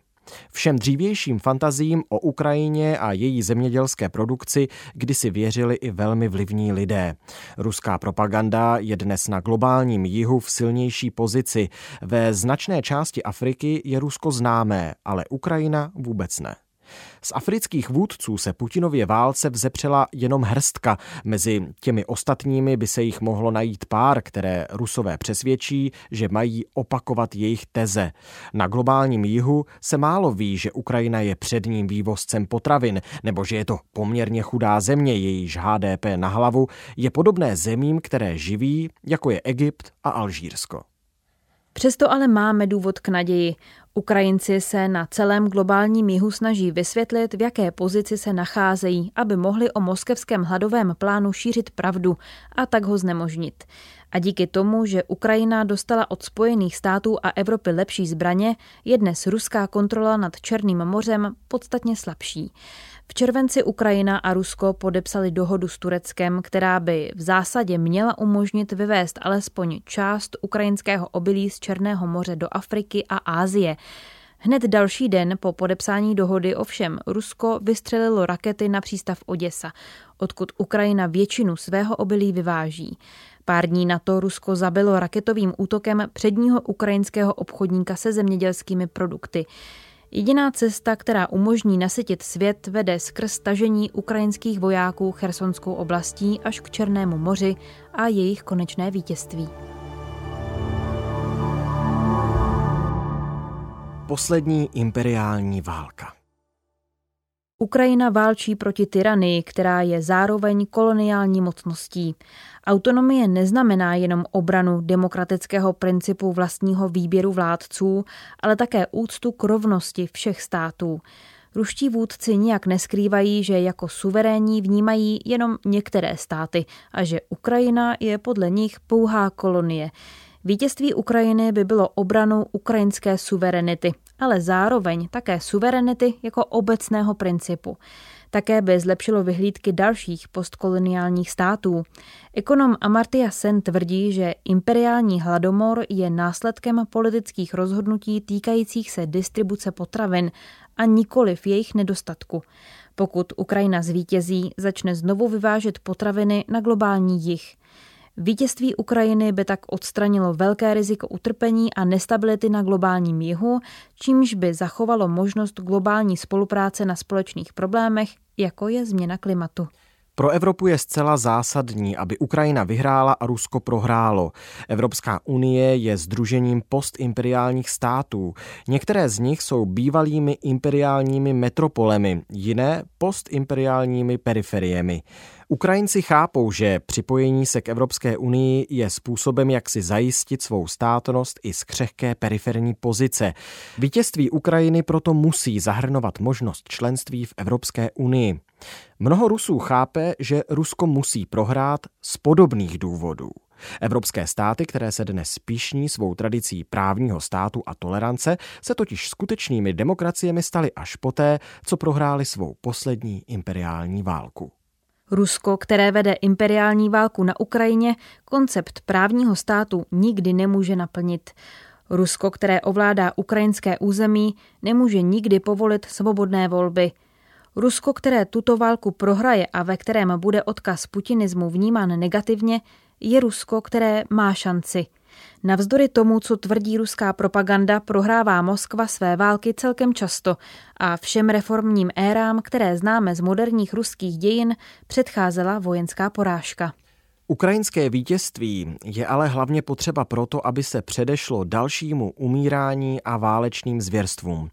Všem dřívějším fantazím o Ukrajině a její zemědělské produkci kdysi věřili i velmi vlivní lidé. Ruská propaganda je dnes na globálním jihu v silnější pozici. Ve značné části Afriky je Rusko známé, ale Ukrajina vůbec ne. Z afrických vůdců se Putinově válce vzepřela jenom hrstka. Mezi těmi ostatními by se jich mohlo najít pár, které rusové přesvědčí, že mají opakovat jejich teze. Na globálním jihu se málo ví, že Ukrajina je předním vývozcem potravin, nebo že je to poměrně chudá země, jejíž HDP na hlavu je podobné zemím, které živí, jako je Egypt a Alžírsko. Přesto ale máme důvod k naději. Ukrajinci se na celém globálním jihu snaží vysvětlit, v jaké pozici se nacházejí, aby mohli o moskevském hladovém plánu šířit pravdu a tak ho znemožnit. A díky tomu, že Ukrajina dostala od Spojených států a Evropy lepší zbraně, je dnes ruská kontrola nad Černým mořem podstatně slabší. V červenci Ukrajina a Rusko podepsali dohodu s Tureckem, která by v zásadě měla umožnit vyvést alespoň část ukrajinského obilí z Černého moře do Afriky a Ázie. Hned další den po podepsání dohody ovšem Rusko vystřelilo rakety na přístav Oděsa, odkud Ukrajina většinu svého obilí vyváží. Pár dní na to Rusko zabilo raketovým útokem předního ukrajinského obchodníka se zemědělskými produkty. Jediná cesta, která umožní nasytit svět, vede skrz tažení ukrajinských vojáků chersonskou oblastí až k Černému moři a jejich konečné vítězství. Poslední imperiální válka. Ukrajina válčí proti tyranii, která je zároveň koloniální mocností. Autonomie neznamená jenom obranu demokratického principu vlastního výběru vládců, ale také úctu k rovnosti všech států. Ruští vůdci nijak neskrývají, že jako suverénní vnímají jenom některé státy a že Ukrajina je podle nich pouhá kolonie. Vítězství Ukrajiny by bylo obranou ukrajinské suverenity, ale zároveň také suverenity jako obecného principu. Také by zlepšilo vyhlídky dalších postkoloniálních států. Ekonom Amartya Sen tvrdí, že imperiální hladomor je následkem politických rozhodnutí týkajících se distribuce potravin a nikoliv jejich nedostatku. Pokud Ukrajina zvítězí, začne znovu vyvážet potraviny na globální jih. Vítězství Ukrajiny by tak odstranilo velké riziko utrpení a nestability na globálním jihu, čímž by zachovalo možnost globální spolupráce na společných problémech, jako je změna klimatu. Pro Evropu je zcela zásadní, aby Ukrajina vyhrála a Rusko prohrálo. Evropská unie je združením postimperiálních států. Některé z nich jsou bývalými imperiálními metropolemi, jiné postimperiálními periferiemi. Ukrajinci chápou, že připojení se k Evropské unii je způsobem, jak si zajistit svou státnost i z křehké periferní pozice. Vítězství Ukrajiny proto musí zahrnovat možnost členství v Evropské unii. Mnoho Rusů chápe, že Rusko musí prohrát z podobných důvodů. Evropské státy, které se dnes píšní svou tradicí právního státu a tolerance, se totiž skutečnými demokraciemi staly až poté, co prohráli svou poslední imperiální válku. Rusko, které vede imperiální válku na Ukrajině, koncept právního státu nikdy nemůže naplnit. Rusko, které ovládá ukrajinské území, nemůže nikdy povolit svobodné volby. Rusko, které tuto válku prohraje a ve kterém bude odkaz putinismu vnímán negativně, je Rusko, které má šanci – Navzdory tomu, co tvrdí ruská propaganda, prohrává Moskva své války celkem často a všem reformním érám, které známe z moderních ruských dějin, předcházela vojenská porážka. Ukrajinské vítězství je ale hlavně potřeba proto, aby se předešlo dalšímu umírání a válečným zvěrstvům.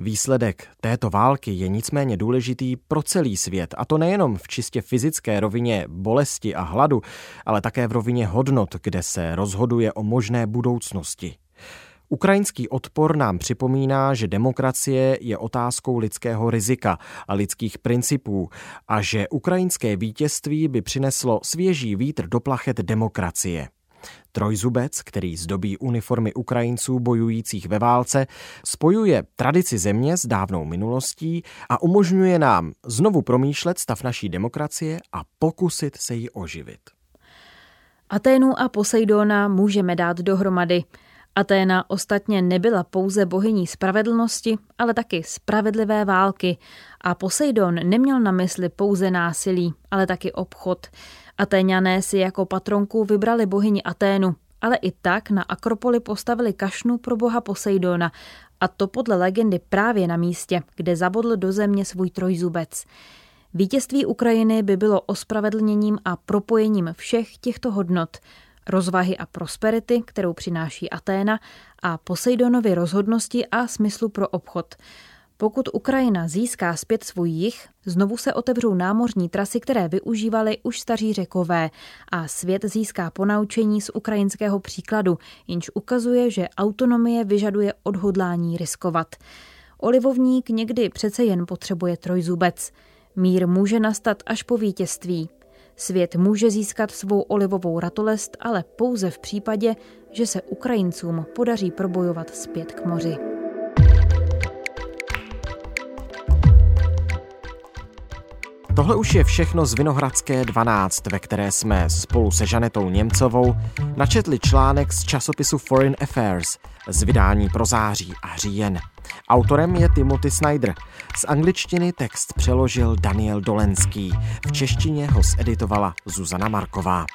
Výsledek této války je nicméně důležitý pro celý svět, a to nejenom v čistě fyzické rovině bolesti a hladu, ale také v rovině hodnot, kde se rozhoduje o možné budoucnosti. Ukrajinský odpor nám připomíná, že demokracie je otázkou lidského rizika a lidských principů a že ukrajinské vítězství by přineslo svěží vítr do plachet demokracie. Trojzubec, který zdobí uniformy Ukrajinců bojujících ve válce, spojuje tradici země s dávnou minulostí a umožňuje nám znovu promýšlet stav naší demokracie a pokusit se ji oživit. Aténu a Poseidona můžeme dát dohromady. Aténa ostatně nebyla pouze bohyní spravedlnosti, ale taky spravedlivé války a Poseidon neměl na mysli pouze násilí, ale taky obchod. Atéňané si jako patronku vybrali bohyni Aténu, ale i tak na Akropoli postavili kašnu pro boha Poseidona A to podle legendy právě na místě, kde zabodl do země svůj trojzubec. Vítězství Ukrajiny by bylo ospravedlněním a propojením všech těchto hodnot, rozvahy a prosperity, kterou přináší Aténa, a Poseidonovy rozhodnosti a smyslu pro obchod. Pokud Ukrajina získá zpět svůj jich, znovu se otevřou námořní trasy, které využívali už staří řekové a svět získá ponaučení z ukrajinského příkladu, jenž ukazuje, že autonomie vyžaduje odhodlání riskovat. Olivovník někdy přece jen potřebuje trojzubec. Mír může nastat až po vítězství. Svět může získat svou olivovou ratolest, ale pouze v případě, že se Ukrajincům podaří probojovat zpět k moři. Tohle už je všechno z Vinohradské 12, ve které jsme spolu se Žanetou Němcovou načetli článek z časopisu Foreign Affairs z vydání pro září a říjen. Autorem je Timothy Snyder. Z angličtiny text přeložil Daniel Dolenský. V češtině ho zeditovala Zuzana Marková.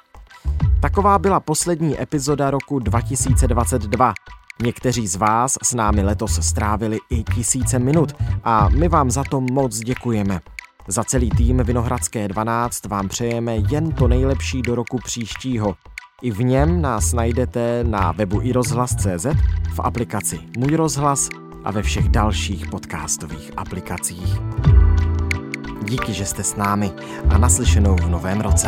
Taková byla poslední epizoda roku 2022. Někteří z vás s námi letos strávili i tisíce minut a my vám za to moc děkujeme. Za celý tým Vinohradské 12 vám přejeme jen to nejlepší do roku příštího. I v něm nás najdete na webu iRozhlas.cz, v aplikaci Můj rozhlas a ve všech dalších podcastových aplikacích. Díky, že jste s námi a naslyšenou v novém roce.